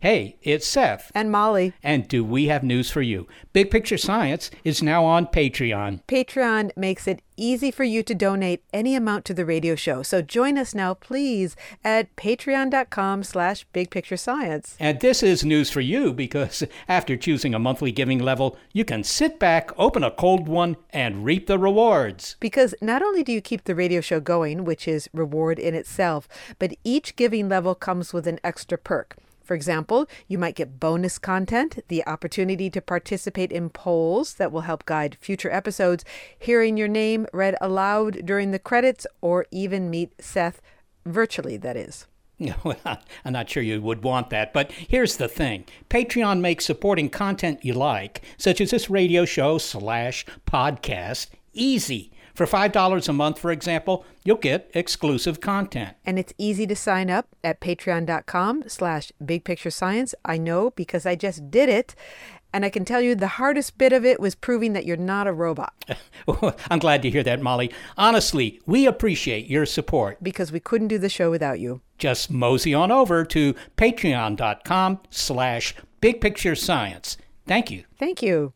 Hey, it's Seth. And Molly. And do we have news for you? Big Picture Science is now on Patreon. Patreon makes it easy for you to donate any amount to the radio show. So join us now, please, at patreon.com slash bigpicturescience. And this is news for you because after choosing a monthly giving level, you can sit back, open a cold one, and reap the rewards. Because not only do you keep the radio show going, which is reward in itself, but each giving level comes with an extra perk. For example, you might get bonus content, the opportunity to participate in polls that will help guide future episodes, hearing your name read aloud during the credits, or even meet Seth virtually, that is. Well, I'm not sure you would want that, but here's the thing Patreon makes supporting content you like, such as this radio show slash podcast, easy. For $5 a month, for example, you'll get exclusive content. And it's easy to sign up at patreon.com slash bigpicturescience. I know because I just did it. And I can tell you the hardest bit of it was proving that you're not a robot. I'm glad to hear that, Molly. Honestly, we appreciate your support. Because we couldn't do the show without you. Just mosey on over to patreon.com slash bigpicturescience. Thank you. Thank you.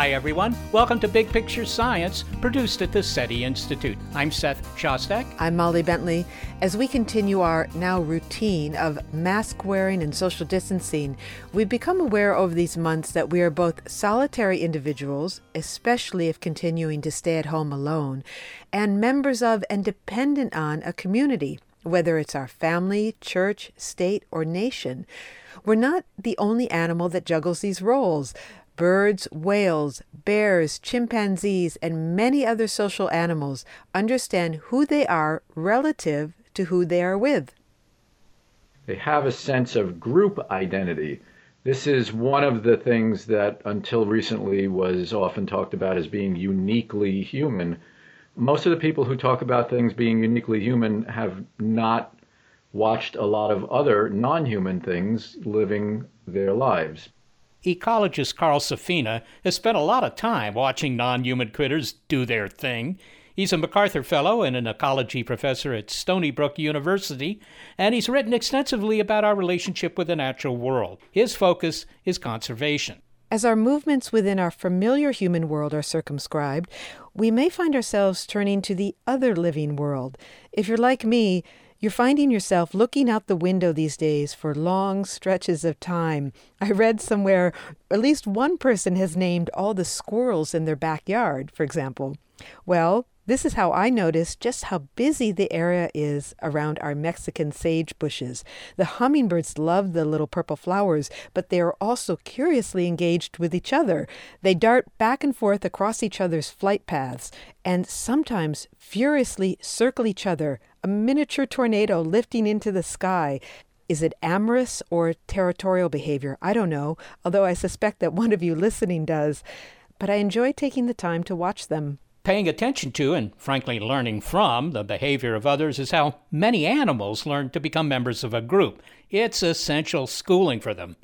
Hi, everyone. Welcome to Big Picture Science, produced at the SETI Institute. I'm Seth Shostak. I'm Molly Bentley. As we continue our now routine of mask wearing and social distancing, we've become aware over these months that we are both solitary individuals, especially if continuing to stay at home alone, and members of and dependent on a community, whether it's our family, church, state, or nation. We're not the only animal that juggles these roles. Birds, whales, bears, chimpanzees, and many other social animals understand who they are relative to who they are with. They have a sense of group identity. This is one of the things that until recently was often talked about as being uniquely human. Most of the people who talk about things being uniquely human have not watched a lot of other non human things living their lives. Ecologist Carl Safina has spent a lot of time watching non human critters do their thing. He's a MacArthur Fellow and an ecology professor at Stony Brook University, and he's written extensively about our relationship with the natural world. His focus is conservation. As our movements within our familiar human world are circumscribed, we may find ourselves turning to the other living world. If you're like me, you're finding yourself looking out the window these days for long stretches of time. I read somewhere at least one person has named all the squirrels in their backyard, for example. Well, this is how I noticed just how busy the area is around our Mexican sage bushes. The hummingbirds love the little purple flowers, but they are also curiously engaged with each other. They dart back and forth across each other's flight paths and sometimes furiously circle each other, a miniature tornado lifting into the sky. Is it amorous or territorial behavior? I don't know, although I suspect that one of you listening does. But I enjoy taking the time to watch them. Paying attention to and frankly learning from the behavior of others is how many animals learn to become members of a group. It's essential schooling for them.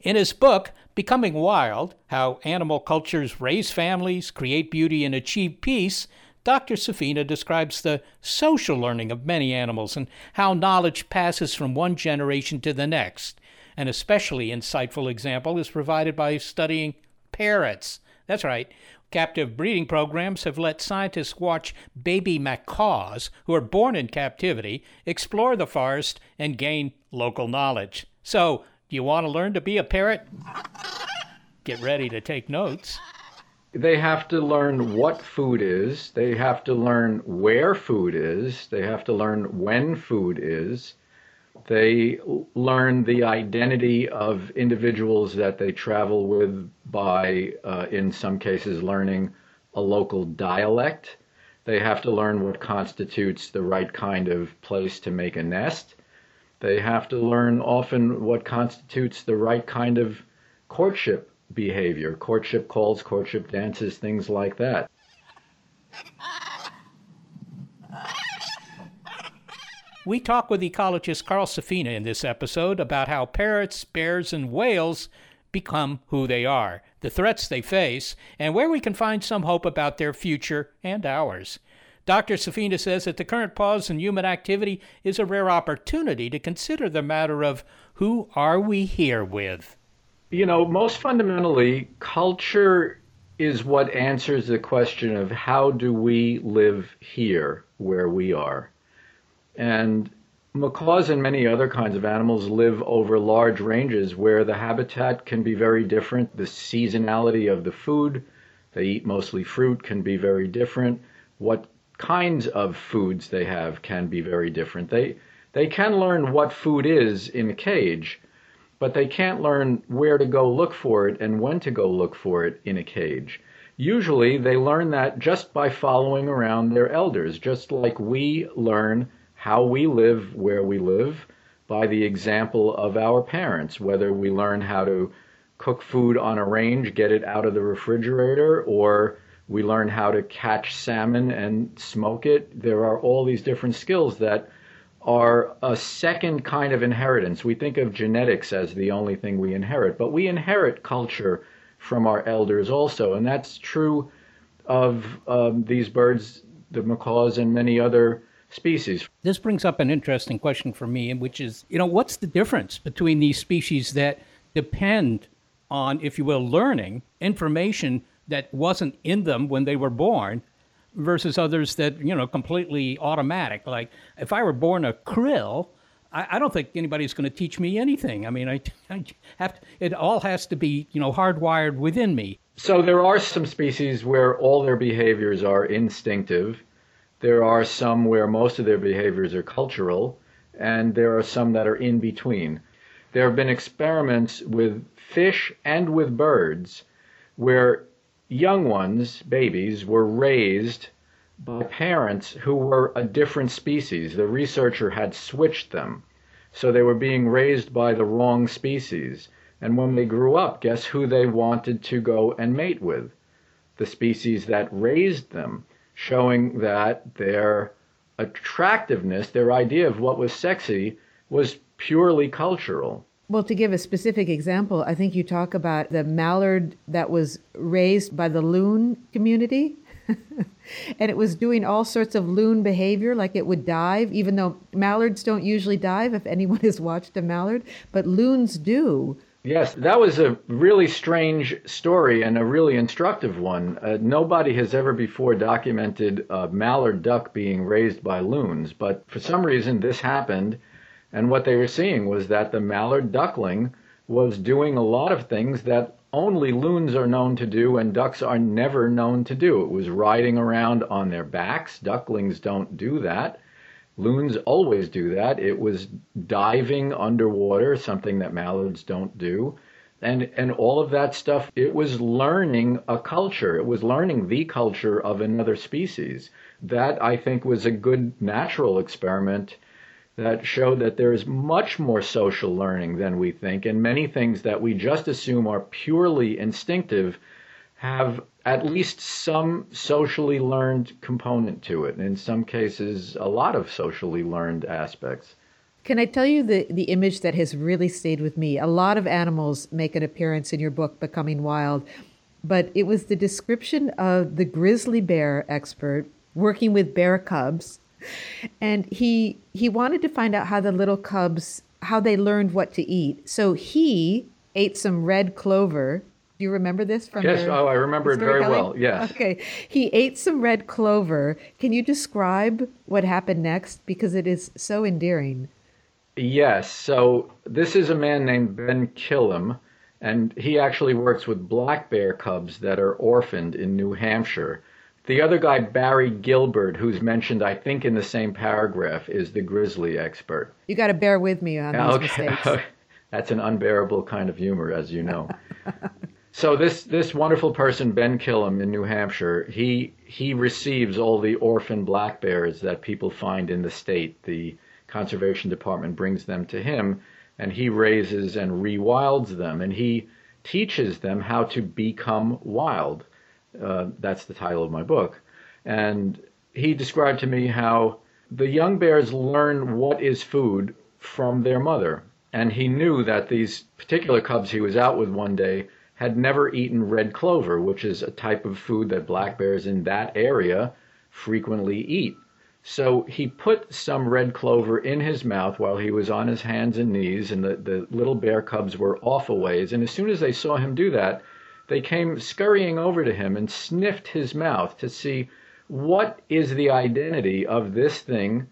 In his book, Becoming Wild How Animal Cultures Raise Families, Create Beauty, and Achieve Peace, Dr. Safina describes the social learning of many animals and how knowledge passes from one generation to the next. An especially insightful example is provided by studying parrots. That's right. Captive breeding programs have let scientists watch baby macaws who are born in captivity explore the forest and gain local knowledge. So, do you want to learn to be a parrot? Get ready to take notes. They have to learn what food is, they have to learn where food is, they have to learn when food is. They learn the identity of individuals that they travel with by, uh, in some cases, learning a local dialect. They have to learn what constitutes the right kind of place to make a nest. They have to learn often what constitutes the right kind of courtship behavior, courtship calls, courtship dances, things like that. We talk with ecologist Carl Safina in this episode about how parrots, bears, and whales become who they are, the threats they face, and where we can find some hope about their future and ours. Dr. Safina says that the current pause in human activity is a rare opportunity to consider the matter of who are we here with? You know, most fundamentally, culture is what answers the question of how do we live here where we are. And macaws and many other kinds of animals live over large ranges where the habitat can be very different. The seasonality of the food, they eat mostly fruit, can be very different. What kinds of foods they have can be very different. They, they can learn what food is in a cage, but they can't learn where to go look for it and when to go look for it in a cage. Usually they learn that just by following around their elders, just like we learn how we live where we live by the example of our parents, whether we learn how to cook food on a range, get it out of the refrigerator, or we learn how to catch salmon and smoke it. There are all these different skills that are a second kind of inheritance. We think of genetics as the only thing we inherit, but we inherit culture from our elders also, and that's true of um, these birds, the macaws, and many other species. This brings up an interesting question for me, which is, you know, what's the difference between these species that depend on, if you will, learning information that wasn't in them when they were born versus others that, you know, completely automatic? Like if I were born a krill, I, I don't think anybody's going to teach me anything. I mean, I, I have to, it all has to be, you know, hardwired within me. So there are some species where all their behaviors are instinctive there are some where most of their behaviors are cultural, and there are some that are in between. There have been experiments with fish and with birds where young ones, babies, were raised by parents who were a different species. The researcher had switched them. So they were being raised by the wrong species. And when they grew up, guess who they wanted to go and mate with? The species that raised them showing that their attractiveness, their idea of what was sexy, was purely cultural. Well, to give a specific example, I think you talk about the mallard that was raised by the loon community. and it was doing all sorts of loon behavior, like it would dive, even though mallards don't usually dive, if anyone has watched a mallard, but loons do. Yes, that was a really strange story and a really instructive one. Uh, nobody has ever before documented a mallard duck being raised by loons, but for some reason this happened, and what they were seeing was that the mallard duckling was doing a lot of things that only loons are known to do and ducks are never known to do. It was riding around on their backs. Ducklings don't do that. Loons always do that. It was diving underwater, something that mallards don't do. And, and all of that stuff, it was learning a culture. It was learning the culture of another species. That, I think, was a good natural experiment that showed that there is much more social learning than we think, and many things that we just assume are purely instinctive have at least some socially learned component to it. And in some cases, a lot of socially learned aspects. Can I tell you the, the image that has really stayed with me? A lot of animals make an appearance in your book, Becoming Wild, but it was the description of the grizzly bear expert working with bear cubs. And he he wanted to find out how the little cubs how they learned what to eat. So he ate some red clover. You remember this from Yes, your oh, I remember it very well. Yes. Okay. He ate some red clover. Can you describe what happened next? Because it is so endearing. Yes. So this is a man named Ben Kilham, and he actually works with black bear cubs that are orphaned in New Hampshire. The other guy, Barry Gilbert, who's mentioned, I think, in the same paragraph, is the grizzly expert. You got to bear with me on these mistakes. That's an unbearable kind of humor, as you know. so this this wonderful person, Ben Kilham in New Hampshire, he he receives all the orphan black bears that people find in the state. The conservation department brings them to him, and he raises and rewilds them, and he teaches them how to become wild. Uh, that's the title of my book. And he described to me how the young bears learn what is food from their mother. And he knew that these particular cubs he was out with one day had never eaten red clover, which is a type of food that black bears in that area frequently eat. So he put some red clover in his mouth while he was on his hands and knees, and the, the little bear cubs were off a ways. And as soon as they saw him do that, they came scurrying over to him and sniffed his mouth to see what is the identity of this thing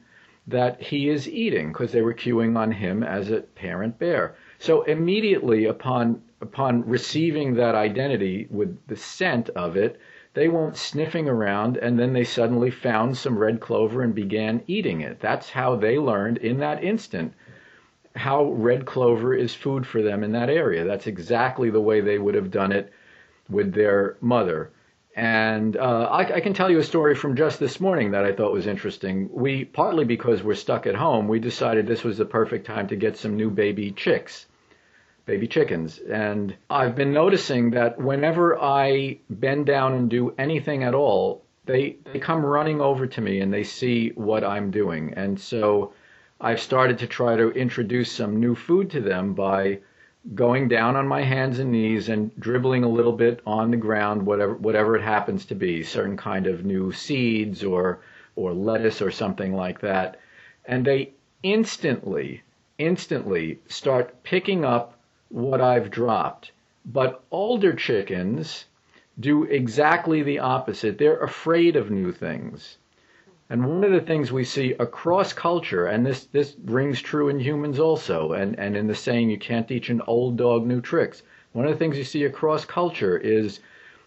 that he is eating, because they were cueing on him as a parent bear. So immediately upon upon receiving that identity with the scent of it, they went sniffing around and then they suddenly found some red clover and began eating it. That's how they learned in that instant how red clover is food for them in that area. That's exactly the way they would have done it with their mother. And uh, I, I, can tell you a story from just this morning that I thought was interesting. We, partly because we're stuck at home, we decided this was the perfect time to get some new baby chicks, baby chickens. And I've been noticing that whenever I bend down and do anything at all, they, they come running over to me and they see what I'm doing. And so I've started to try to introduce some new food to them by going down on my hands and knees and dribbling a little bit on the ground, whatever whatever it happens to be, certain kind of new seeds or or lettuce or something like that, and they instantly instantly start picking up what I've dropped. But older chickens do exactly the opposite. They're afraid of new things. And one of the things we see across culture, and this, this rings true in humans also, and, and in the saying, you can't teach an old dog new tricks. One of the things you see across culture is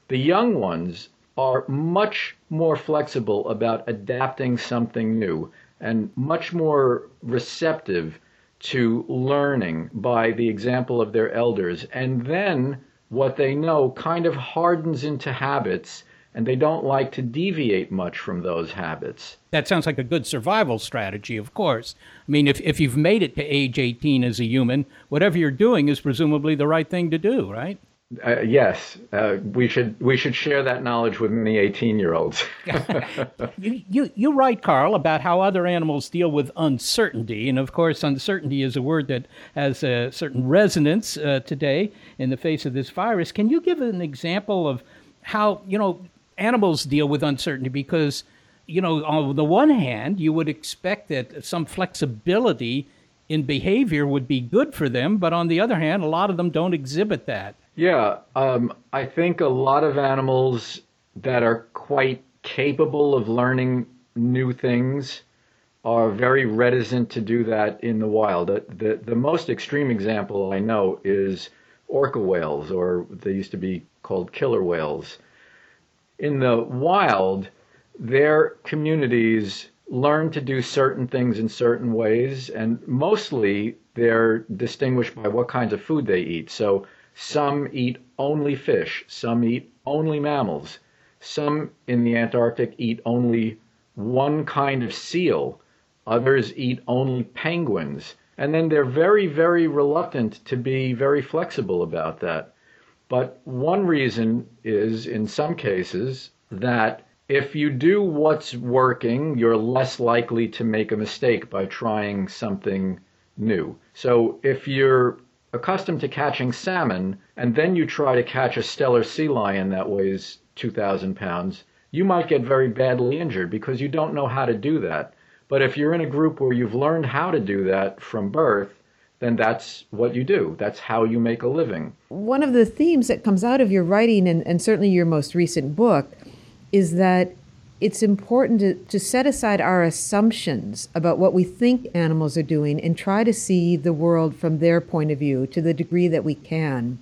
the young ones are much more flexible about adapting something new and much more receptive to learning by the example of their elders. And then what they know kind of hardens into habits and they don't like to deviate much from those habits. That sounds like a good survival strategy, of course. I mean, if, if you've made it to age 18 as a human, whatever you're doing is presumably the right thing to do, right? Uh, yes, uh, we should we should share that knowledge with many 18 year olds. you, you, you write, Carl, about how other animals deal with uncertainty. And of course, uncertainty is a word that has a certain resonance uh, today in the face of this virus. Can you give an example of how, you know, animals deal with uncertainty because, you know, on the one hand, you would expect that some flexibility in behavior would be good for them, but on the other hand, a lot of them don't exhibit that. Yeah, um, I think a lot of animals that are quite capable of learning new things are very reticent to do that in the wild. The, the, the most extreme example I know is orca whales, or they used to be called killer whales in the wild, their communities learn to do certain things in certain ways, and mostly they're distinguished by what kinds of food they eat. So some eat only fish, some eat only mammals, some in the Antarctic eat only one kind of seal, others eat only penguins. And then they're very, very reluctant to be very flexible about that. But one reason is, in some cases, that if you do what's working, you're less likely to make a mistake by trying something new. So if you're accustomed to catching salmon and then you try to catch a Steller sea lion that weighs 2,000 pounds, you might get very badly injured because you don't know how to do that. But if you're in a group where you've learned how to do that from birth, then that's what you do. That's how you make a living. One of the themes that comes out of your writing, and, and certainly your most recent book, is that it's important to, to set aside our assumptions about what we think animals are doing and try to see the world from their point of view to the degree that we can.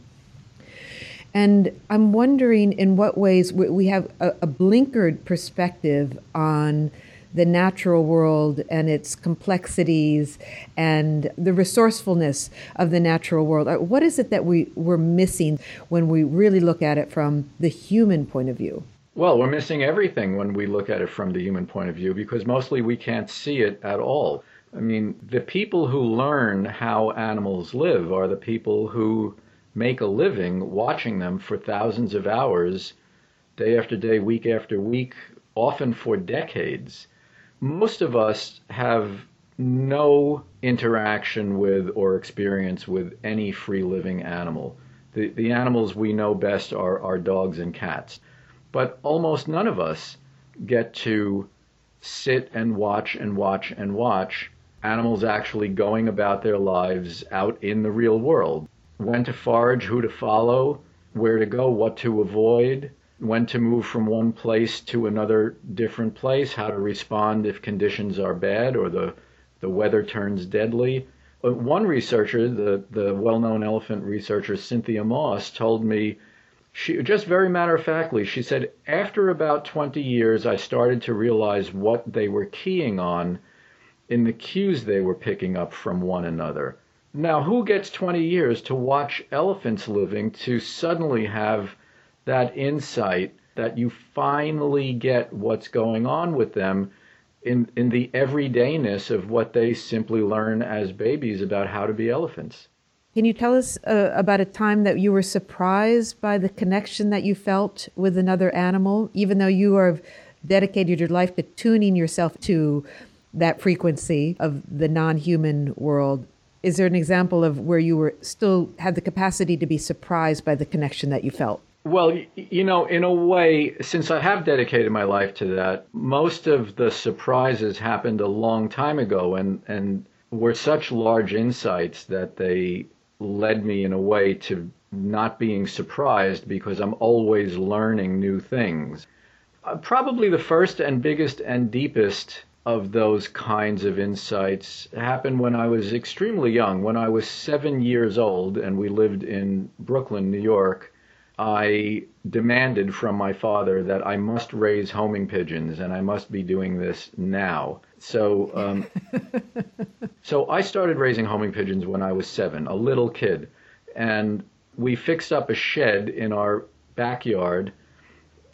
And I'm wondering in what ways we have a, a blinkered perspective on the natural world and its complexities and the resourcefulness of the natural world. Uh, what is it that we, we're missing when we really look at it from the human point of view? Well, we're missing everything when we look at it from the human point of view because mostly we can't see it at all. I mean, the people who learn how animals live are the people who make a living watching them for thousands of hours, day after day, week after week, often for decades. Most of us have no interaction with or experience with any free living animal. The, the animals we know best are, are dogs and cats. But almost none of us get to sit and watch and watch and watch animals actually going about their lives out in the real world. When to forage, who to follow, where to go, what to avoid, when to move from one place to another different place, how to respond if conditions are bad or the, the weather turns deadly. Uh, one researcher, the, the well known elephant researcher Cynthia Moss, told me she just very matter of factly, she said, after about 20 years, I started to realize what they were keying on in the cues they were picking up from one another. Now, who gets 20 years to watch elephants living to suddenly have that insight that you finally get what's going on with them in, in the everydayness of what they simply learn as babies about how to be elephants? Can you tell us uh, about a time that you were surprised by the connection that you felt with another animal, even though you have dedicated your life to tuning yourself to that frequency of the non human world? Is there an example of where you were still had the capacity to be surprised by the connection that you felt? Well, you know, in a way, since I have dedicated my life to that, most of the surprises happened a long time ago and, and were such large insights that they led me in a way to not being surprised because I'm always learning new things. Uh, probably the first and biggest and deepest of those kinds of insights happened when I was extremely young. When I was seven years old and we lived in Brooklyn, New York, I demanded from my father that I must raise homing pigeons and I must be doing this now. So, um, so I started raising homing pigeons when I was seven, a little kid, and we fixed up a shed in our backyard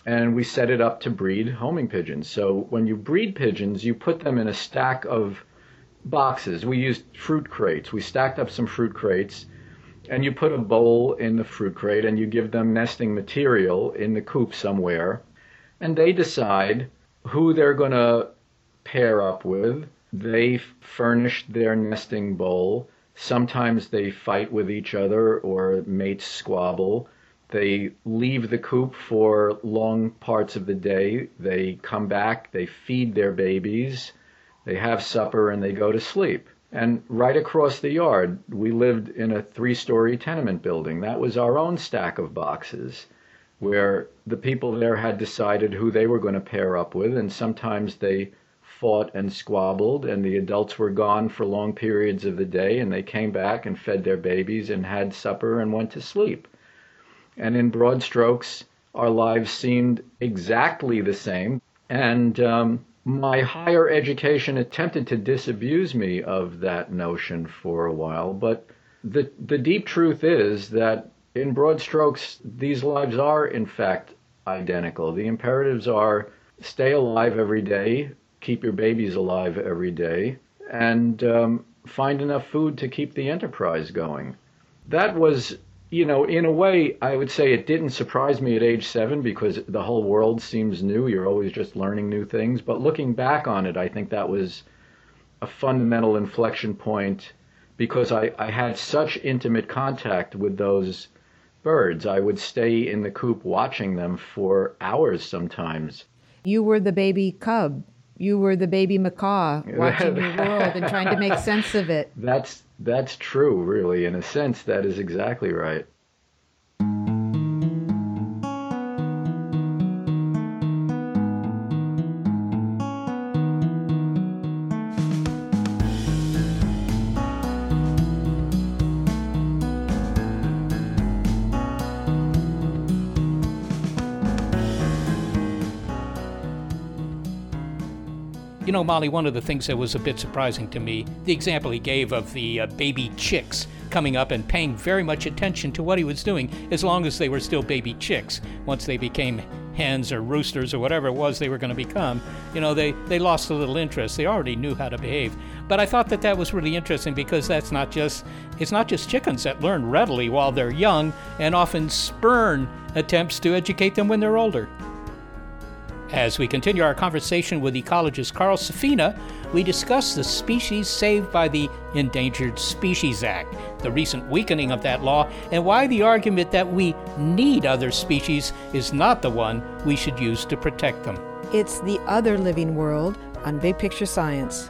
and we set it up to breed homing pigeons. So when you breed pigeons, you put them in a stack of boxes. We used fruit crates. We stacked up some fruit crates and you put a bowl in the fruit crate and you give them nesting material in the coop somewhere, and they decide who they're going to pair up with. They furnish their nesting bowl. Sometimes they fight with each other or mates squabble. They leave the coop for long parts of the day. They come back, they feed their babies, they have supper, and they go to sleep. And right across the yard, we lived in a three story tenement building. That was our own stack of boxes where the people there had decided who they were going to pair up with, and sometimes they fought and squabbled, and the adults were gone for long periods of the day, and they came back and fed their babies and had supper and went to sleep. And in broad strokes, our lives seemed exactly the same. And um, my higher education attempted to disabuse me of that notion for a while, but the the deep truth is that in broad strokes these lives are in fact identical. The imperatives are stay alive every day, keep your babies alive every day, and um, find enough food to keep the enterprise going. That was you know, in a way, I would say it didn't surprise me at age seven because the whole world seems new. You're always just learning new things. But looking back on it, I think that was a fundamental inflection point because I, I had such intimate contact with those birds. I would stay in the coop watching them for hours sometimes. You were the baby cub. You were the baby macaw watching the world and trying to make sense of it. That's That's true, really. In a sense, that is exactly right. Molly, one of the things that was a bit surprising to me, the example he gave of the uh, baby chicks coming up and paying very much attention to what he was doing as long as they were still baby chicks. Once they became hens or roosters or whatever it was they were going to become, you know, they, they lost a little interest. They already knew how to behave. But I thought that that was really interesting because that's not just, it's not just chickens that learn readily while they're young and often spurn attempts to educate them when they're older. As we continue our conversation with ecologist Carl Safina, we discuss the species saved by the Endangered Species Act, the recent weakening of that law, and why the argument that we need other species is not the one we should use to protect them. It's the other living world on Big Picture Science.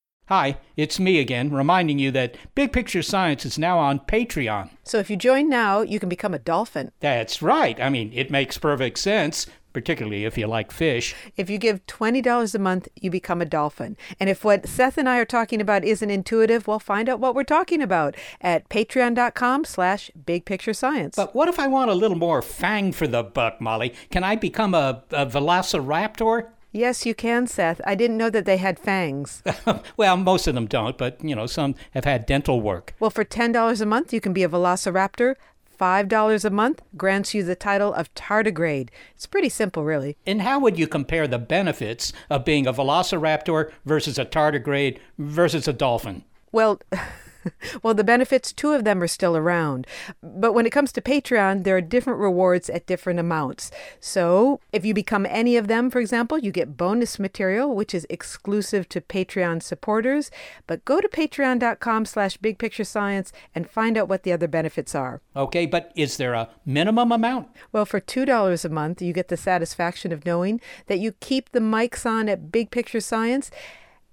Hi, it's me again, reminding you that Big Picture Science is now on Patreon. So if you join now, you can become a dolphin. That's right. I mean, it makes perfect sense, particularly if you like fish. If you give $20 a month, you become a dolphin. And if what Seth and I are talking about isn't intuitive, well, find out what we're talking about at patreon.com slash bigpicturescience. But what if I want a little more fang for the buck, Molly? Can I become a, a velociraptor? Yes, you can, Seth. I didn't know that they had fangs. well, most of them don't, but, you know, some have had dental work. Well, for $10 a month, you can be a velociraptor. $5 a month grants you the title of tardigrade. It's pretty simple, really. And how would you compare the benefits of being a velociraptor versus a tardigrade versus a dolphin? Well, well, the benefits, two of them are still around. But when it comes to Patreon, there are different rewards at different amounts. So if you become any of them, for example, you get bonus material, which is exclusive to Patreon supporters. But go to patreon.com slash bigpicturescience and find out what the other benefits are. Okay, but is there a minimum amount? Well, for $2 a month, you get the satisfaction of knowing that you keep the mics on at Big Picture Science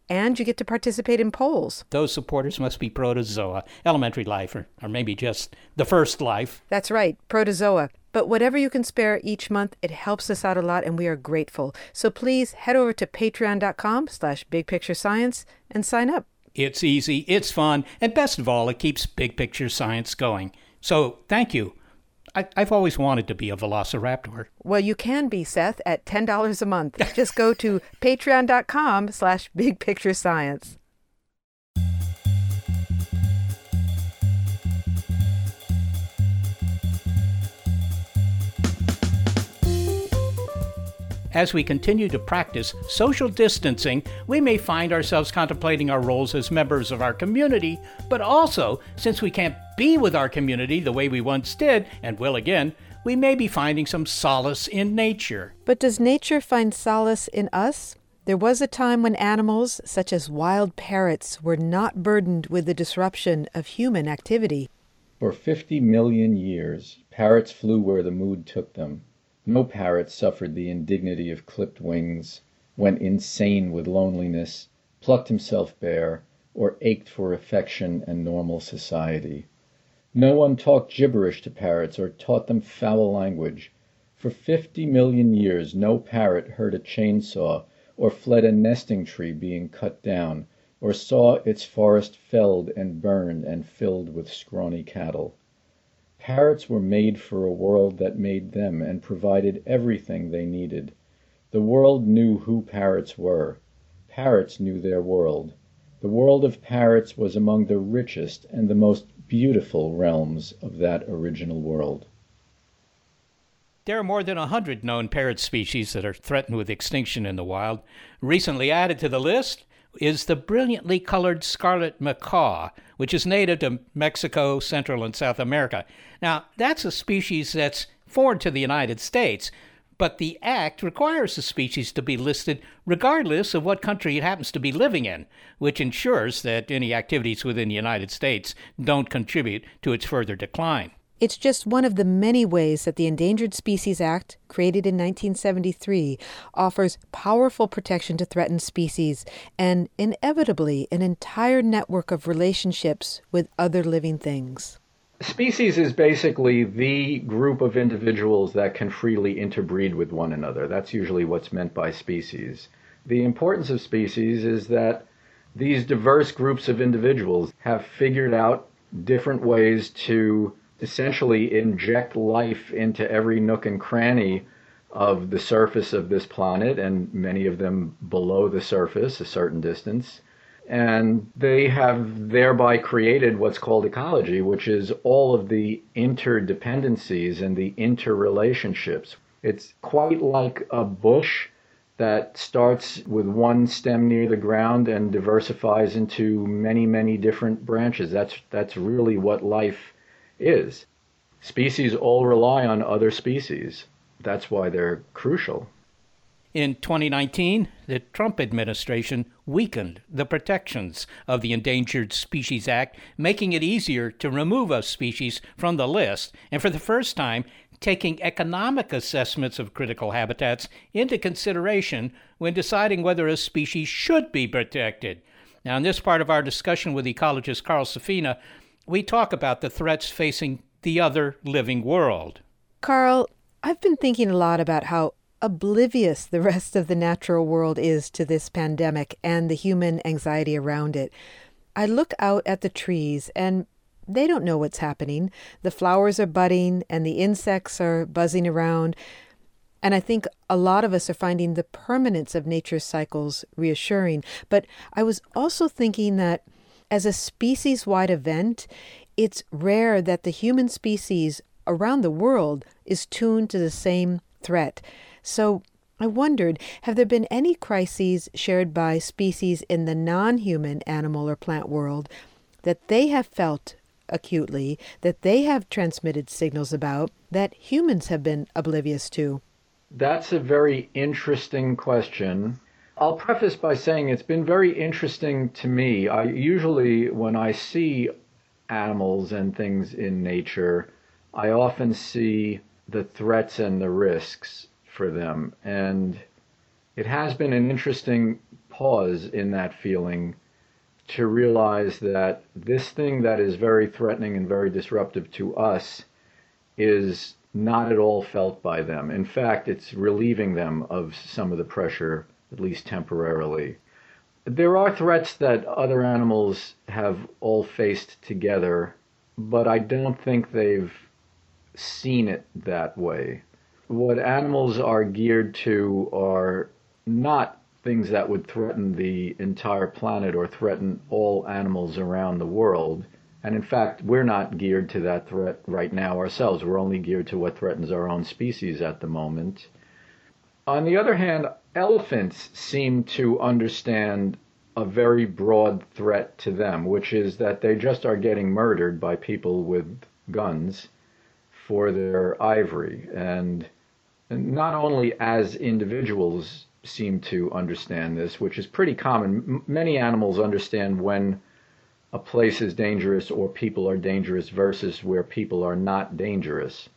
and you get to participate in polls. Those supporters must be protozoa, elementary life, or, or maybe just the first life. That's right, protozoa. But whatever you can spare each month, it helps us out a lot and we are grateful. So please head over to patreon.com slash bigpicturescience and sign up. It's easy, it's fun, and best of all, it keeps big picture science going. So thank you. I, have always wanted to be a velociraptor. Well, you can be, Seth, at $10 a month. Just go to patreon.com slash bigpicturescience. As we continue to practice social distancing, we may find ourselves contemplating our roles as members of our community, but also, since we can't be with our community the way we once did and will again, we may be finding some solace in nature. But does nature find solace in us? There was a time when animals, such as wild parrots, were not burdened with the disruption of human activity. For 50 million years, parrots flew where the mood took them. No parrot suffered the indignity of clipped wings, went insane with loneliness, plucked himself bare, or ached for affection and normal society. No one talked gibberish to parrots or taught them foul language. For fifty million years no parrot heard a chain saw, or fled a nesting tree being cut down, or saw its forest felled and burned and filled with scrawny cattle. Parrots were made for a world that made them and provided everything they needed. The world knew who parrots were. Parrots knew their world. The world of parrots was among the richest and the most beautiful realms of that original world. There are more than a 100 known parrot species that are threatened with extinction in the wild. Recently added to the list is the brilliantly colored scarlet macaw, which is native to Mexico, Central, and South America. Now, that's a species that's foreign to the United States, but the Act requires the species to be listed regardless of what country it happens to be living in, which ensures that any activities within the United States don't contribute to its further decline. It's just one of the many ways that the Endangered Species Act, created in 1973, offers powerful protection to threatened species and inevitably an entire network of relationships with other living things. Species is basically the group of individuals that can freely interbreed with one another. That's usually what's meant by species. The importance of species is that these diverse groups of individuals have figured out different ways to essentially inject life into every nook and cranny of the surface of this planet, and many of them below the surface, a certain distance. And they have thereby created what's called ecology, which is all of the interdependencies and the interrelationships. It's quite like a bush that starts with one stem near the ground and diversifies into many, many different branches. That's, that's really what life is. Species all rely on other species. That's why they're crucial. In 2019, the Trump administration weakened the protections of the Endangered Species Act, making it easier to remove a species from the list, and for the first time, taking economic assessments of critical habitats into consideration when deciding whether a species should be protected. Now, in this part of our discussion with ecologist Carl Safina, we talk about the threats facing the other living world. Carl, I've been thinking a lot about how oblivious the rest of the natural world is to this pandemic and the human anxiety around it. I look out at the trees and they don't know what's happening. The flowers are budding and the insects are buzzing around. And I think a lot of us are finding the permanence of nature's cycles reassuring. But I was also thinking that as a species wide event, it's rare that the human species around the world is tuned to the same threat. So I wondered have there been any crises shared by species in the non human animal or plant world that they have felt acutely, that they have transmitted signals about, that humans have been oblivious to? That's a very interesting question. I'll preface by saying it's been very interesting to me. I usually, when I see animals and things in nature, I often see the threats and the risks for them. And it has been an interesting pause in that feeling to realize that this thing that is very threatening and very disruptive to us is not at all felt by them. In fact, it's relieving them of some of the pressure at least temporarily. There are threats that other animals have all faced together, but I don't think they've seen it that way. What animals are geared to are not things that would threaten the entire planet or threaten all animals around the world. And in fact, we're not geared to that threat right now ourselves. We're only geared to what threatens our own species at the moment. On the other hand, elephants seem to understand a very broad threat to them, which is that they just are getting murdered by people with guns for their ivory. And, not only as individuals seem to understand this, which is pretty common, many animals understand when a place is dangerous or people are dangerous versus where people are not dangerous.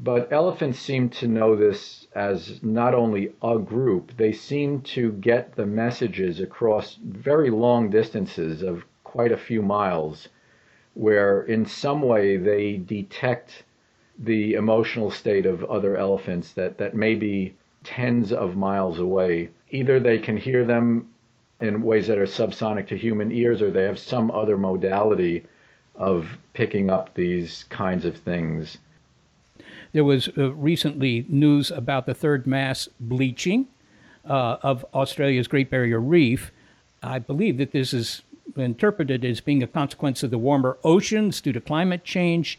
But elephants seem to know this as not only a group, they seem to get the messages across very long distances of quite a few miles, where in some way they detect the emotional state of other elephants that, that may be tens of miles away. Either they can hear them in ways that are subsonic to human ears, or they have some other modality of picking up these kinds of things. There was uh, recently news about the third mass bleaching uh, of Australia's Great Barrier Reef. I believe that this is interpreted as being a consequence of the warmer oceans due to climate change.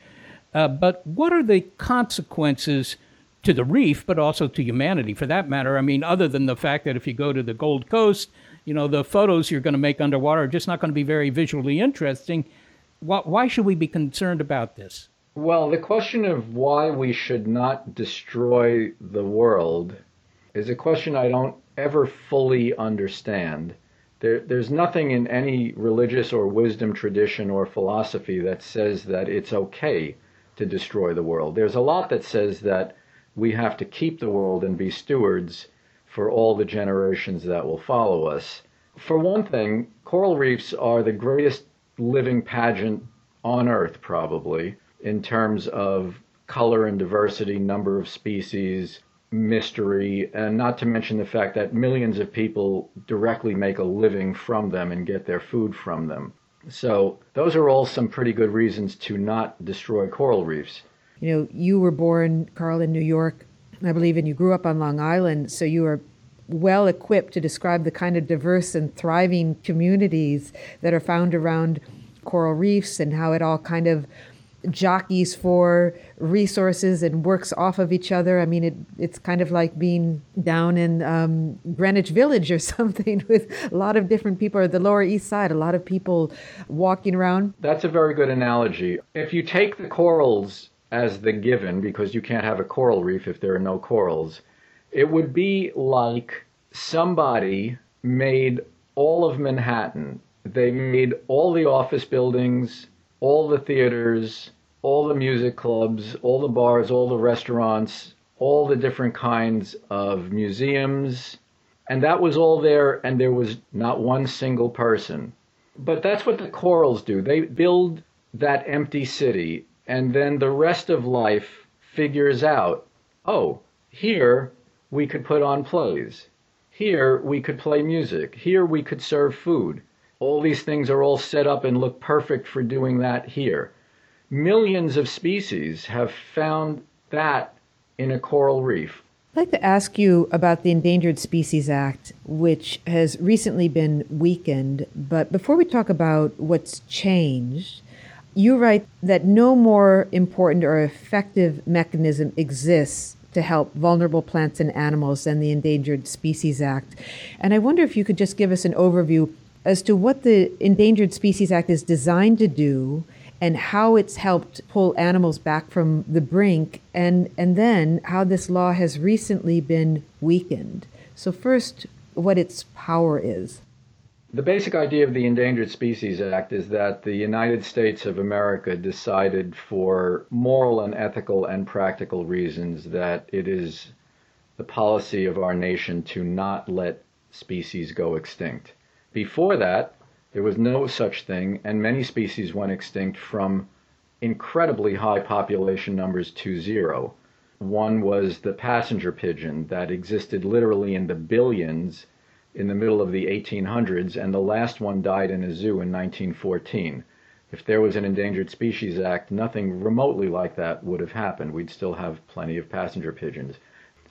Uh, but what are the consequences to the reef, but also to humanity for that matter? I mean, other than the fact that if you go to the Gold Coast, you know, the photos you're going to make underwater are just not going to be very visually interesting. Why should we be concerned about this? Well, the question of why we should not destroy the world is a question I don't ever fully understand. There, there's nothing in any religious or wisdom tradition or philosophy that says that it's okay to destroy the world. There's a lot that says that we have to keep the world and be stewards for all the generations that will follow us. For one thing, coral reefs are the greatest living pageant on Earth, probably, in terms of color and diversity, number of species, mystery, and not to mention the fact that millions of people directly make a living from them and get their food from them. So, those are all some pretty good reasons to not destroy coral reefs. You know, you were born, Carl, in New York, I believe, and you grew up on Long Island, so you are well equipped to describe the kind of diverse and thriving communities that are found around coral reefs and how it all kind of jockeys for resources and works off of each other. I mean, it, it's kind of like being down in um, Greenwich Village or something with a lot of different people, or the Lower East Side, a lot of people walking around. That's a very good analogy. If you take the corals as the given, because you can't have a coral reef if there are no corals, it would be like somebody made all of Manhattan. They made all the office buildings, all the theaters, all the music clubs, all the bars, all the restaurants, all the different kinds of museums. And that was all there, and there was not one single person. But that's what the corals do. They build that empty city, and then the rest of life figures out oh, here we could put on plays. Here we could play music. Here we could serve food. All these things are all set up and look perfect for doing that here. Millions of species have found that in a coral reef. I'd like to ask you about the Endangered Species Act, which has recently been weakened. But before we talk about what's changed, you write that no more important or effective mechanism exists to help vulnerable plants and animals than the Endangered Species Act. And I wonder if you could just give us an overview as to what the Endangered Species Act is designed to do and how it's helped pull animals back from the brink and and then how this law has recently been weakened. So first what its power is. The basic idea of the Endangered Species Act is that the United States of America decided for moral and ethical and practical reasons that it is the policy of our nation to not let species go extinct. Before that, there was no such thing, and many species went extinct from incredibly high population numbers to zero. One was the passenger pigeon that existed literally in the billions in the middle of the 1800s, and the last one died in a zoo in 1914. If there was an Endangered Species Act, nothing remotely like that would have happened. We'd still have plenty of passenger pigeons.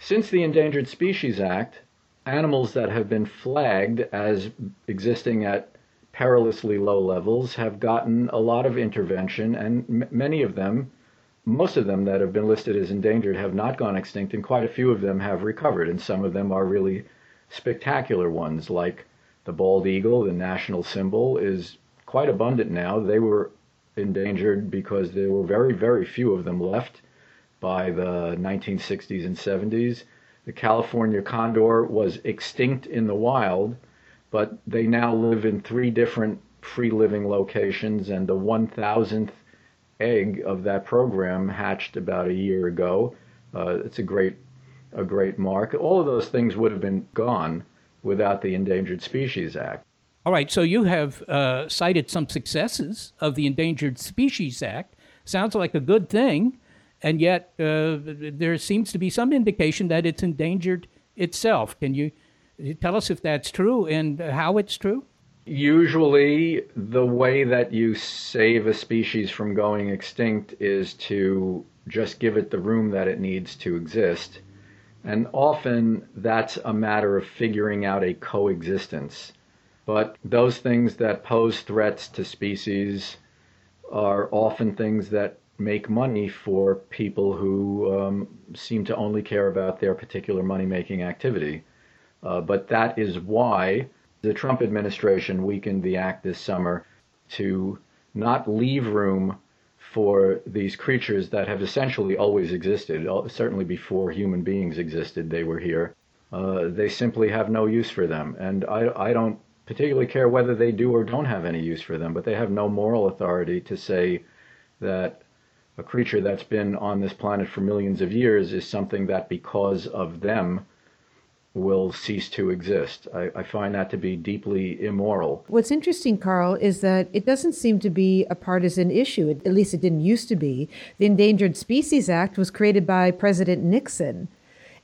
Since the Endangered Species Act, animals that have been flagged as existing at perilously low levels have gotten a lot of intervention, and m- many of them, most of them that have been listed as endangered, have not gone extinct, and quite a few of them have recovered, and some of them are really spectacular ones, like the bald eagle, the national symbol, is quite abundant now. They were endangered because there were very, very few of them left by the 1960s and 70s. The California condor was extinct in the wild, but they now live in three different free living locations, and the 1,000th egg of that program hatched about a year ago. Uh, it's a great, a great mark. All of those things would have been gone without the Endangered Species Act. All right, so you have uh, cited some successes of the Endangered Species Act. Sounds like a good thing and yet uh, there seems to be some indication that it's endangered itself. Can you tell us if that's true and how it's true? Usually, the way that you save a species from going extinct is to just give it the room that it needs to exist. And often that's a matter of figuring out a coexistence. But those things that pose threats to species are often things that make money for people who um, seem to only care about their particular money making activity. Uh, but that is why the Trump administration weakened the act this summer to not leave room for these creatures that have essentially always existed, certainly before human beings existed, they were here. Uh, they simply have no use for them. And I, I don't particularly care whether they do or don't have any use for them, but they have no moral authority to say that a creature that's been on this planet for millions of years is something that because of them will cease to exist. I, I, find that to be deeply immoral. What's interesting, Carl, is that it doesn't seem to be a partisan issue. At least it didn't used to be. The Endangered Species Act was created by President Nixon.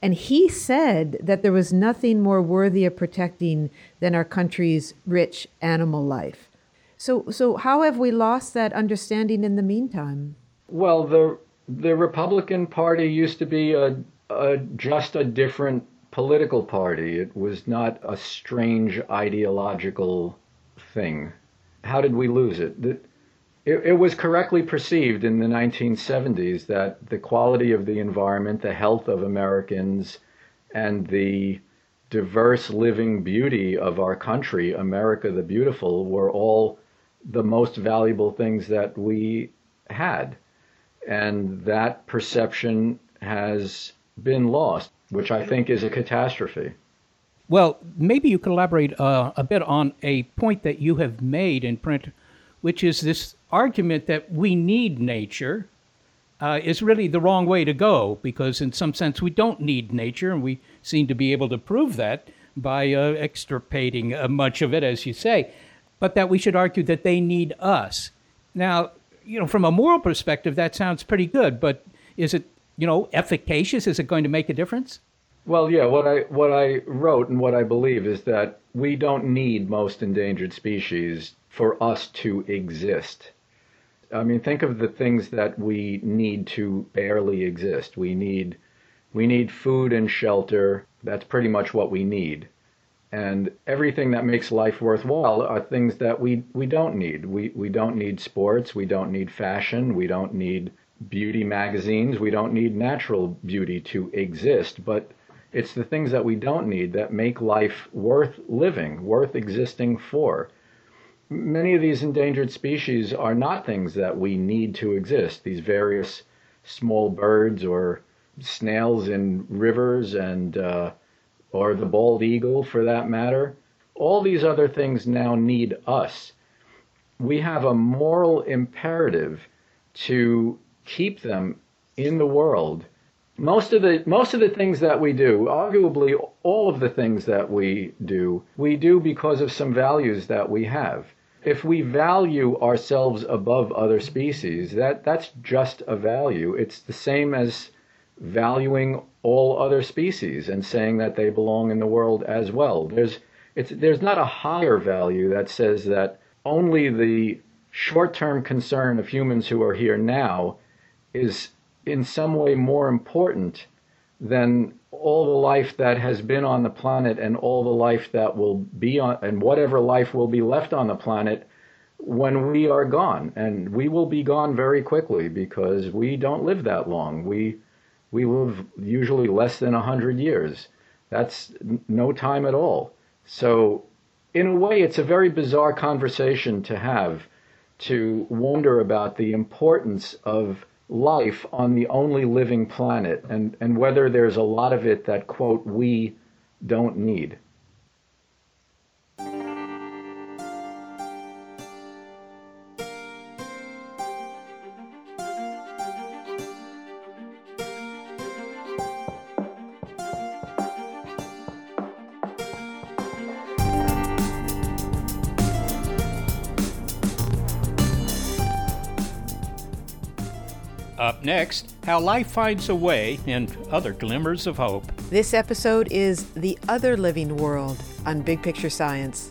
And he said that there was nothing more worthy of protecting than our country's rich animal life. So, so how have we lost that understanding in the meantime? Well, the the Republican Party used to be a, a just a different political party. It was not a strange ideological thing. How did we lose it? It, it was correctly perceived in the 1970s that the quality of the environment, the health of Americans, and the diverse living beauty of our country, America the Beautiful, were all the most valuable things that we had. And that perception has been lost which I think is a catastrophe. Well, maybe you could elaborate uh, a bit on a point that you have made in print, which is this argument that we need nature uh, is really the wrong way to go because, in some sense, we don't need nature, and we seem to be able to prove that by uh, extirpating uh, much of it, as you say, but that we should argue that they need us. Now, you know, from a moral perspective, that sounds pretty good, but is it you know, efficacious? Is it going to make a difference? Well, yeah. What I what I wrote and what I believe is that we don't need most endangered species for us to exist. I mean, think of the things that we need to barely exist. We need we need food and shelter. That's pretty much what we need. And everything that makes life worthwhile are things that we, we don't need. We, we don't need sports. We don't need fashion. We don't need beauty magazines. We don't need natural beauty to exist, but it's the things that we don't need that make life worth living, worth existing for. Many of these endangered species are not things that we need to exist. These various small birds or snails in rivers and uh, or the bald eagle for that matter. All these other things now need us. We have a moral imperative to keep them in the world. Most of the most of the things that we do, arguably all of the things that we do, we do because of some values that we have. If we value ourselves above other species, that that's just a value. It's the same as valuing all other species and saying that they belong in the world as well. There's it's there's not a higher value that says that only the short-term concern of humans who are here now is in some way more important than all the life that has been on the planet and all the life that will be on and whatever life will be left on the planet when we are gone and we will be gone very quickly because we don't live that long we we live usually less than 100 years that's no time at all so in a way it's a very bizarre conversation to have to wonder about the importance of life on the only living planet and, and whether there's a lot of it that, quote, we don't need. Up next, how life finds a way and other glimmers of hope. This episode is The Other Living World on Big Picture Science.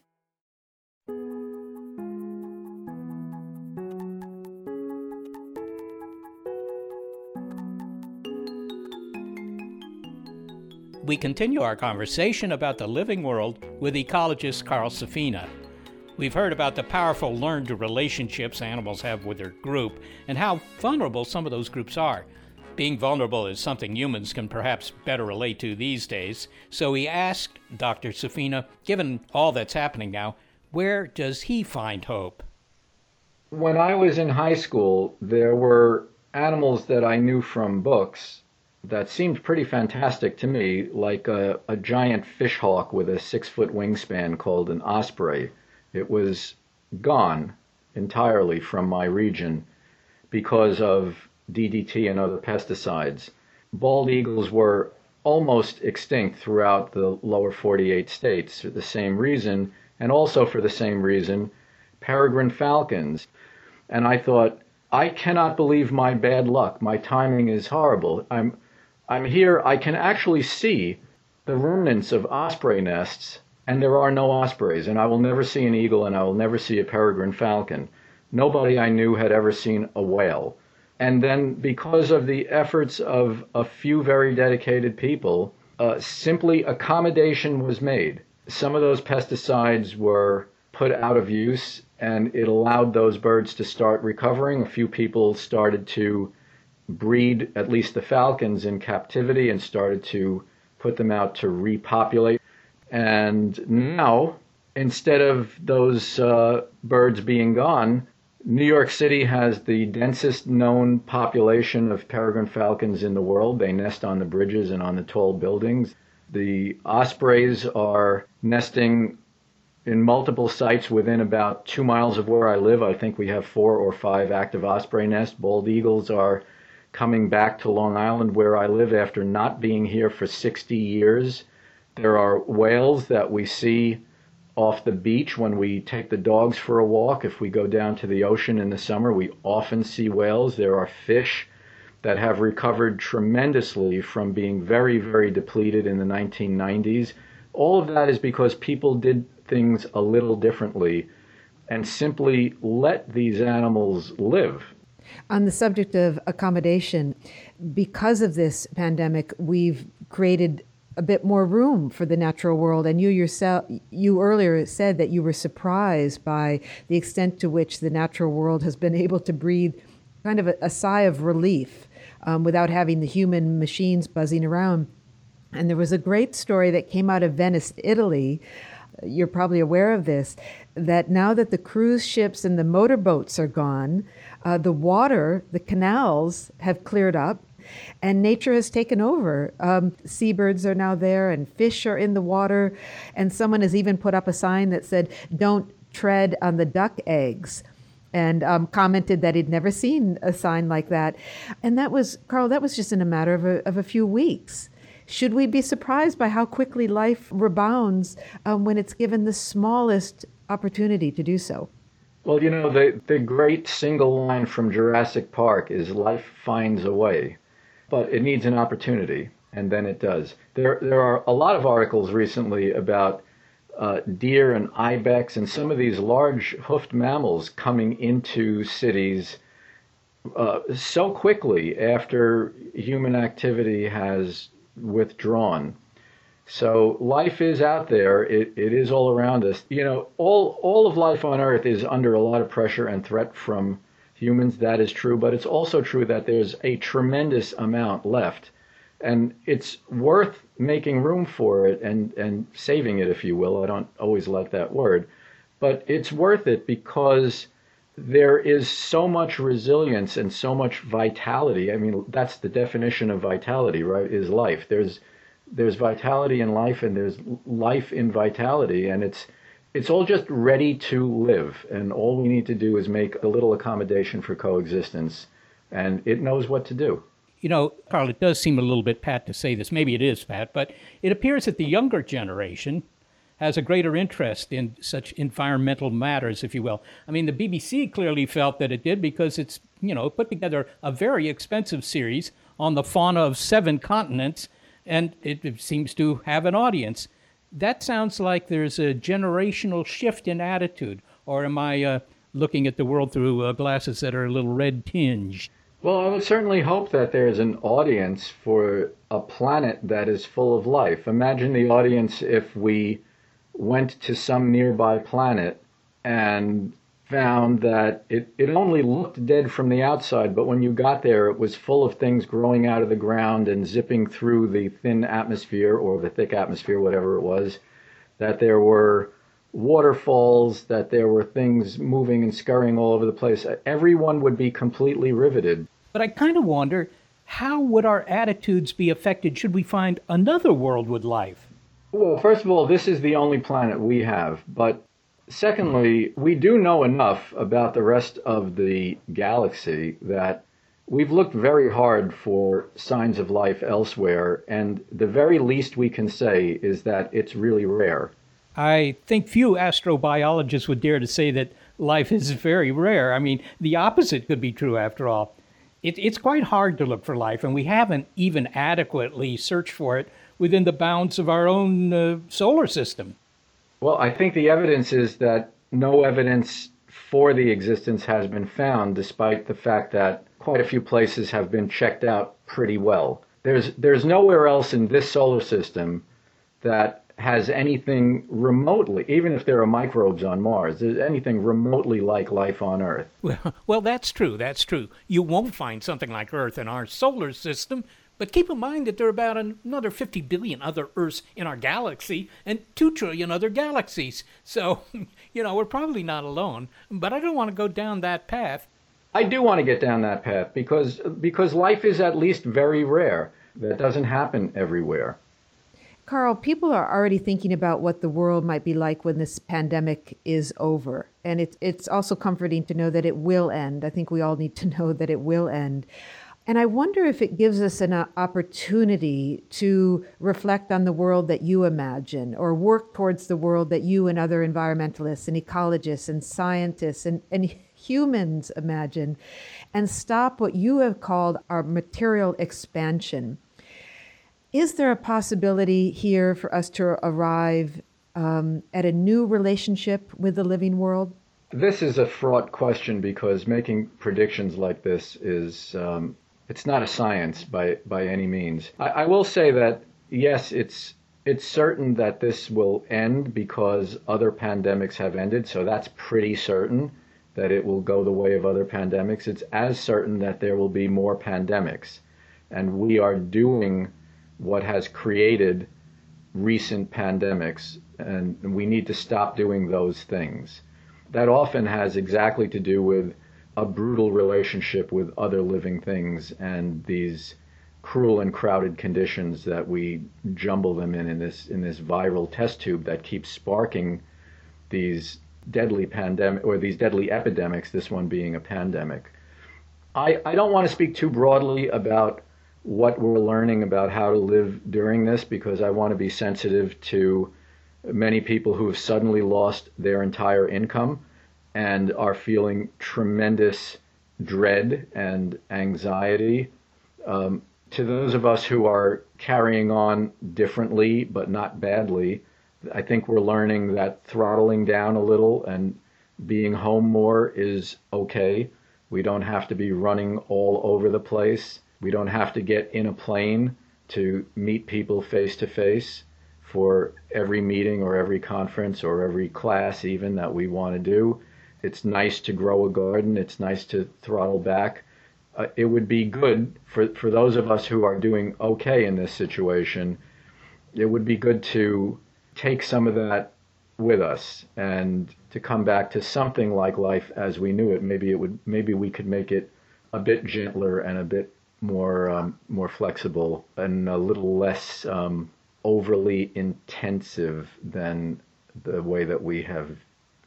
We continue our conversation about the living world with ecologist Carl Safina. We've heard about the powerful learned relationships animals have with their group and how vulnerable some of those groups are. Being vulnerable is something humans can perhaps better relate to these days, so he asked Dr. Safina, given all that's happening now, where does he find hope? When I was in high school, there were animals that I knew from books that seemed pretty fantastic to me, like a, a giant fish hawk with a six foot wingspan called an osprey. It was gone entirely from my region because of DDT and other pesticides. Bald eagles were almost extinct throughout the lower 48 states for the same reason, and also for the same reason, peregrine falcons. And I thought, I cannot believe my bad luck. My timing is horrible. I'm I'm here, I can actually see the remnants of osprey nests, and there are no ospreys, and I will never see an eagle, and I will never see a peregrine falcon. Nobody I knew had ever seen a whale. And then, because of the efforts of a few very dedicated people, uh, simply accommodation was made. Some of those pesticides were put out of use, and it allowed those birds to start recovering. A few people started to breed at least the falcons in captivity and started to put them out to repopulate. And now, instead of those uh, birds being gone, New York City has the densest known population of peregrine falcons in the world. They nest on the bridges and on the tall buildings. The ospreys are nesting in multiple sites within about two miles of where I live. I think we have four or five active osprey nests. Bald eagles are coming back to Long Island where I live after not being here for 60 years. There are whales that we see off the beach when we take the dogs for a walk. If we go down to the ocean in the summer, we often see whales. There are fish that have recovered tremendously from being very, very depleted in the 1990s. All of that is because people did things a little differently and simply let these animals live. On the subject of accommodation, because of this pandemic, we've created a bit more room for the natural world. And you yourself, you earlier said that you were surprised by the extent to which the natural world has been able to breathe kind of a, a sigh of relief um, without having the human machines buzzing around. And there was a great story that came out of Venice, Italy. You're probably aware of this that now that the cruise ships and the motorboats are gone, uh, the water, the canals have cleared up, and nature has taken over. Um, seabirds are now there, and fish are in the water. And someone has even put up a sign that said, Don't tread on the duck eggs. And um, commented that he'd never seen a sign like that. And that was, Carl, that was just in a matter of a, of a few weeks. Should we be surprised by how quickly life rebounds um, when it's given the smallest opportunity to do so? Well, you know, the, the great single line from Jurassic Park is life finds a way, but it needs an opportunity, and then it does. There, there are a lot of articles recently about uh, deer and ibex and some of these large hoofed mammals coming into cities uh, so quickly after human activity has withdrawn. So life is out there. It, it is all around us. You know, all all of life on Earth is under a lot of pressure and threat from humans. That is true, but it's also true that there's a tremendous amount left, and it's worth making room for it and and saving it, if you will. I don't always like that word, but it's worth it because there is so much resilience and so much vitality. I mean, that's the definition of vitality, right? Is life. There's there's vitality in life and there's life in vitality and it's it's all just ready to live and all we need to do is make a little accommodation for coexistence and it knows what to do. You know carl it does seem a little bit pat to say this. Maybe it is pat but it appears that the younger generation has a greater interest in such environmental matters if you will. I mean the bbc clearly felt that it did because it's you know put together a very expensive series on the fauna of seven continents and it, seems to have an audience. That sounds like there's a generational shift in attitude, or am I uh, looking at the world through uh, glasses that are a little red tinged? Well, I would certainly hope that there's an audience for a planet that is full of life. Imagine the audience if we went to some nearby planet and found that it, it only looked dead from the outside, but when you got there, it was full of things growing out of the ground and zipping through the thin atmosphere or the thick atmosphere, whatever it was. That there were waterfalls, that there were things moving and scurrying all over the place. Everyone would be completely riveted. But I kind of wonder how would our attitudes be affected should we find another world with life? Well, first of all, this is the only planet we have, but Secondly, we do know enough about the rest of the galaxy that we've looked very hard for signs of life elsewhere, and the very least we can say is that it's really rare. I think few astrobiologists would dare to say that life is very rare. I mean, the opposite could be true after all. It, it's quite hard to look for life, and we haven't even adequately searched for it within the bounds of our own uh, solar system. Well, I think the evidence is that no evidence for the existence has been found, despite the fact that quite a few places have been checked out pretty well. There's, there's nowhere else in this solar system that has anything remotely, even if there are microbes on Mars, there's anything remotely like life on Earth. Well, well, that's true. That's true. You won't find something like Earth in our solar system but keep in mind that there are about another 50 billion other Earths in our galaxy and 2 trillion other galaxies. So, you know, we're probably not alone. But I don't want to go down that path. I do want to get down that path because because life is at least very rare. That doesn't happen everywhere. Carl, people are already thinking about what the world might be like when this pandemic is over. And it, it's also comforting to know that it will end. I think we all need to know that it will end. And I wonder if it gives us an uh, opportunity to reflect on the world that you imagine or work towards the world that you and other environmentalists and ecologists and scientists and, and humans imagine and stop what you have called our material expansion. Is there a possibility here for us to arrive um, at a new relationship with the living world? This is a fraught question because making predictions like this is um, it's not a science by by any means. I, I will say that yes, it's it's certain that this will end because other pandemics have ended. So that's pretty certain that it will go the way of other pandemics. It's as certain that there will be more pandemics, and we are doing what has created recent pandemics, and we need to stop doing those things. That often has exactly to do with a brutal relationship with other living things and these cruel and crowded conditions that we jumble them in in this in this viral test tube that keeps sparking these deadly pandemic or these deadly epidemics this one being a pandemic. I, I don't want to speak too broadly about what we're learning about how to live during this because I want to be sensitive to many people who have suddenly lost their entire income and are feeling tremendous dread and anxiety. Um, to those of us who are carrying on differently but not badly, I think we're learning that throttling down a little and being home more is okay. We don't have to be running all over the place. We don't have to get in a plane to meet people face to face. for every meeting or every conference or every class, even that we want to do. It's nice to grow a garden, it's nice to throttle back. Uh, it would be good for, for those of us who are doing okay in this situation. It would be good to take some of that with us and to come back to something like life as we knew it. Maybe it would. Maybe we could make it a bit gentler and a bit more um, more flexible and a little less um, overly intensive than the way that we have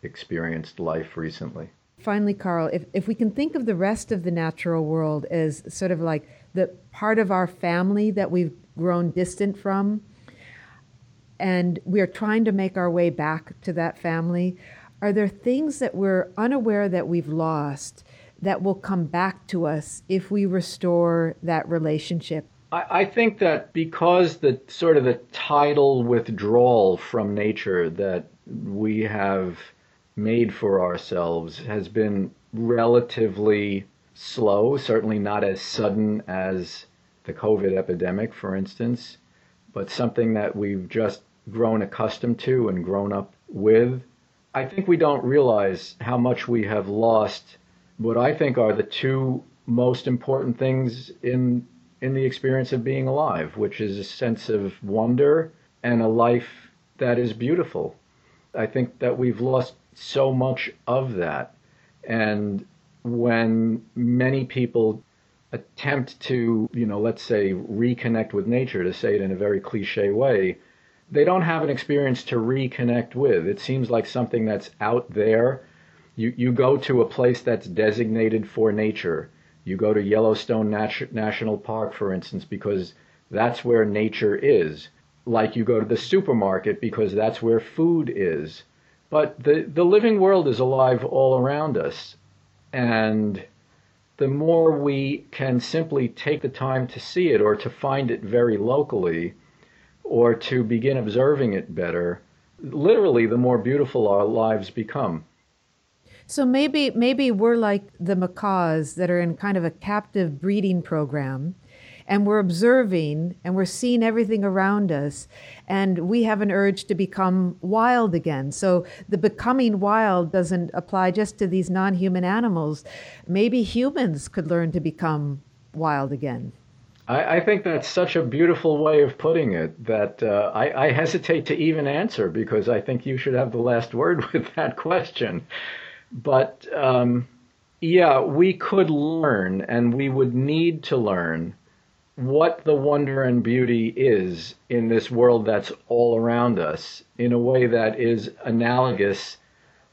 experienced life recently. Finally, Carl, if, if we can think of the rest of the natural world as sort of like the part of our family that we've grown distant from, and we are trying to make our way back to that family, are there things that we're unaware that we've lost that will come back to us if we restore that relationship? I, I think that because the sort of the tidal withdrawal from nature that we have made for ourselves has been relatively slow, certainly not as sudden as the COVID epidemic, for instance, but something that we've just grown accustomed to and grown up with. I think we don't realize how much we have lost what I think are the two most important things in in the experience of being alive, which is a sense of wonder and a life that is beautiful. I think that we've lost so much of that. And when many people attempt to, you know, let's say reconnect with nature, to say it in a very cliche way, they don't have an experience to reconnect with. It seems like something that's out there. You, you go to a place that's designated for nature. You go to Yellowstone Nat- National Park, for instance, because that's where nature is. Like you go to the supermarket because that's where food is. But the, the living world is alive all around us. And the more we can simply take the time to see it or to find it very locally or to begin observing it better, literally the more beautiful our lives become. So maybe maybe we're like the macaws that are in kind of a captive breeding program and we're observing and we're seeing everything around us and we have an urge to become wild again. So the becoming wild doesn't apply just to these non-human animals. Maybe humans could learn to become wild again. I, I think that's such a beautiful way of putting it that uh, I, I hesitate to even answer because I think you should have the last word with that question. But um, yeah, we could learn and we would need to learn what the wonder and beauty is in this world that's all around us in a way that is analogous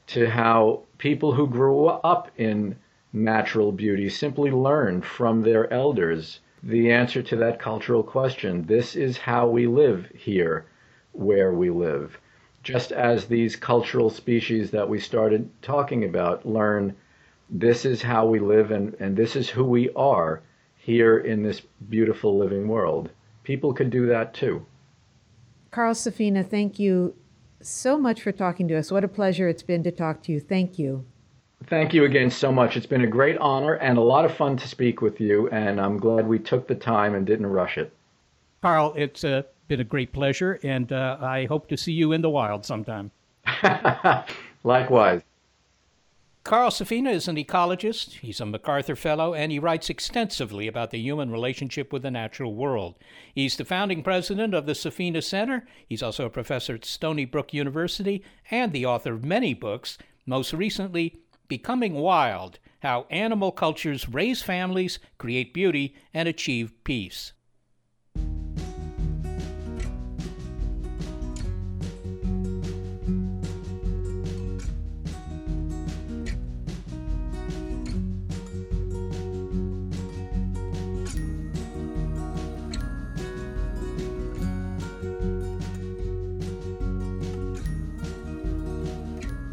to how people who grew up in natural beauty simply learned from their elders the answer to that cultural question. This is how we live here where we live. Just as these cultural species that we started talking about learn this is how we live and, and this is who we are here in this beautiful living world. People could do that too. Carl Safina, thank you so much for talking to us. What a pleasure it's been to talk to you. Thank you. Thank you again so much. It's been a great honor and a lot of fun to speak with you, and I'm glad we took the time and didn't rush it. Carl, it's uh, been a great pleasure, and uh, I hope to see you in the wild sometime. Likewise. Carl Safina is an ecologist, he's a MacArthur Fellow, and he writes extensively about the human relationship with the natural world. He's the founding president of the Safina Center. He's also a professor at Stony Brook University and the author of many books, most recently, Becoming Wild How Animal Cultures Raise Families, Create Beauty, and Achieve Peace.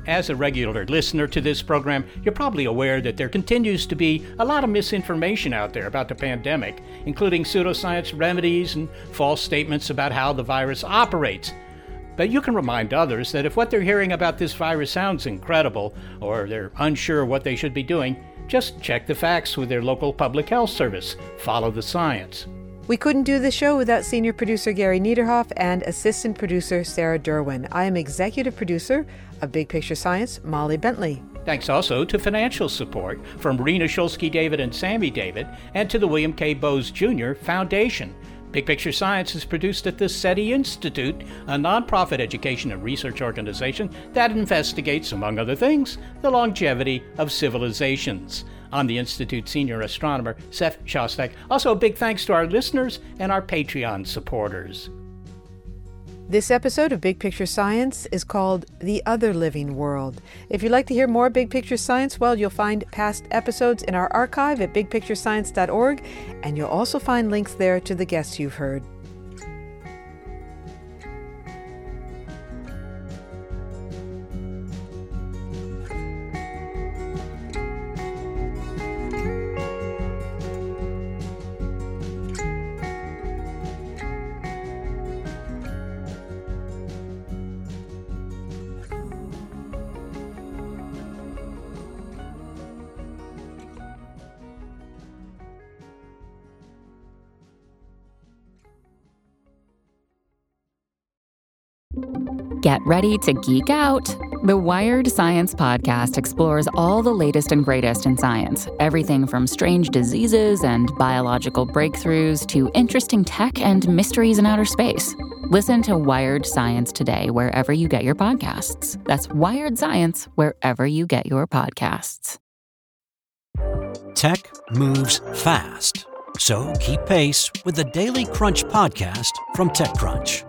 As a regular listener to this program, you're probably aware that there continues to be a lot of misinformation out there about the pandemic, including pseudoscience remedies and false statements about how the virus operates. But you can remind others that if what they're hearing about this virus sounds incredible, or they're unsure what they should be doing, just check the facts with their local public health service. Follow the science. We couldn't do the show without senior producer Gary Niederhoff and assistant producer Sarah Derwin. I am executive producer of Big Picture Science, Molly Bentley. Thanks also to financial support from Rena Shulsky David and Sammy David and to the William K. Bowes Jr. Foundation. Big Picture Science is produced at the SETI Institute, a nonprofit education and research organization that investigates, among other things, the longevity of civilizations. I'm the Institute senior astronomer, Seth Shostak. Also, a big thanks to our listeners and our Patreon supporters. This episode of Big Picture Science is called The Other Living World. If you'd like to hear more Big Picture Science, well, you'll find past episodes in our archive at bigpicturescience.org, and you'll also find links there to the guests you've heard. Get ready to geek out. The Wired Science Podcast explores all the latest and greatest in science everything from strange diseases and biological breakthroughs to interesting tech and mysteries in outer space. Listen to Wired Science today, wherever you get your podcasts. That's Wired Science, wherever you get your podcasts. Tech moves fast. So keep pace with the Daily Crunch podcast from TechCrunch.